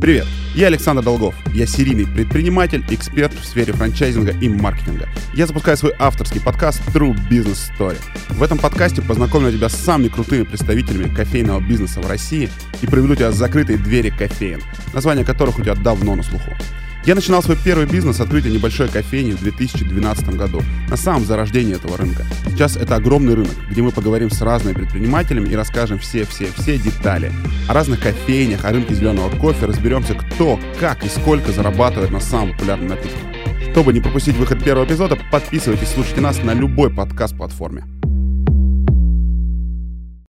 Привет, я Александр Долгов. Я серийный предприниматель, эксперт в сфере франчайзинга и маркетинга. Я запускаю свой авторский подкаст True Business Story. В этом подкасте познакомлю тебя с самыми крутыми представителями кофейного бизнеса в России и проведу тебя с закрытой двери кофеин, название которых у тебя давно на слуху. Я начинал свой первый бизнес с открытия небольшой кофейни в 2012 году, на самом зарождении этого рынка. Сейчас это огромный рынок, где мы поговорим с разными предпринимателями и расскажем все-все-все детали. О разных кофейнях, о рынке зеленого кофе, разберемся, кто, как и сколько зарабатывает на самом популярном напитке. Чтобы не пропустить выход первого эпизода, подписывайтесь, слушайте нас на любой подкаст-платформе.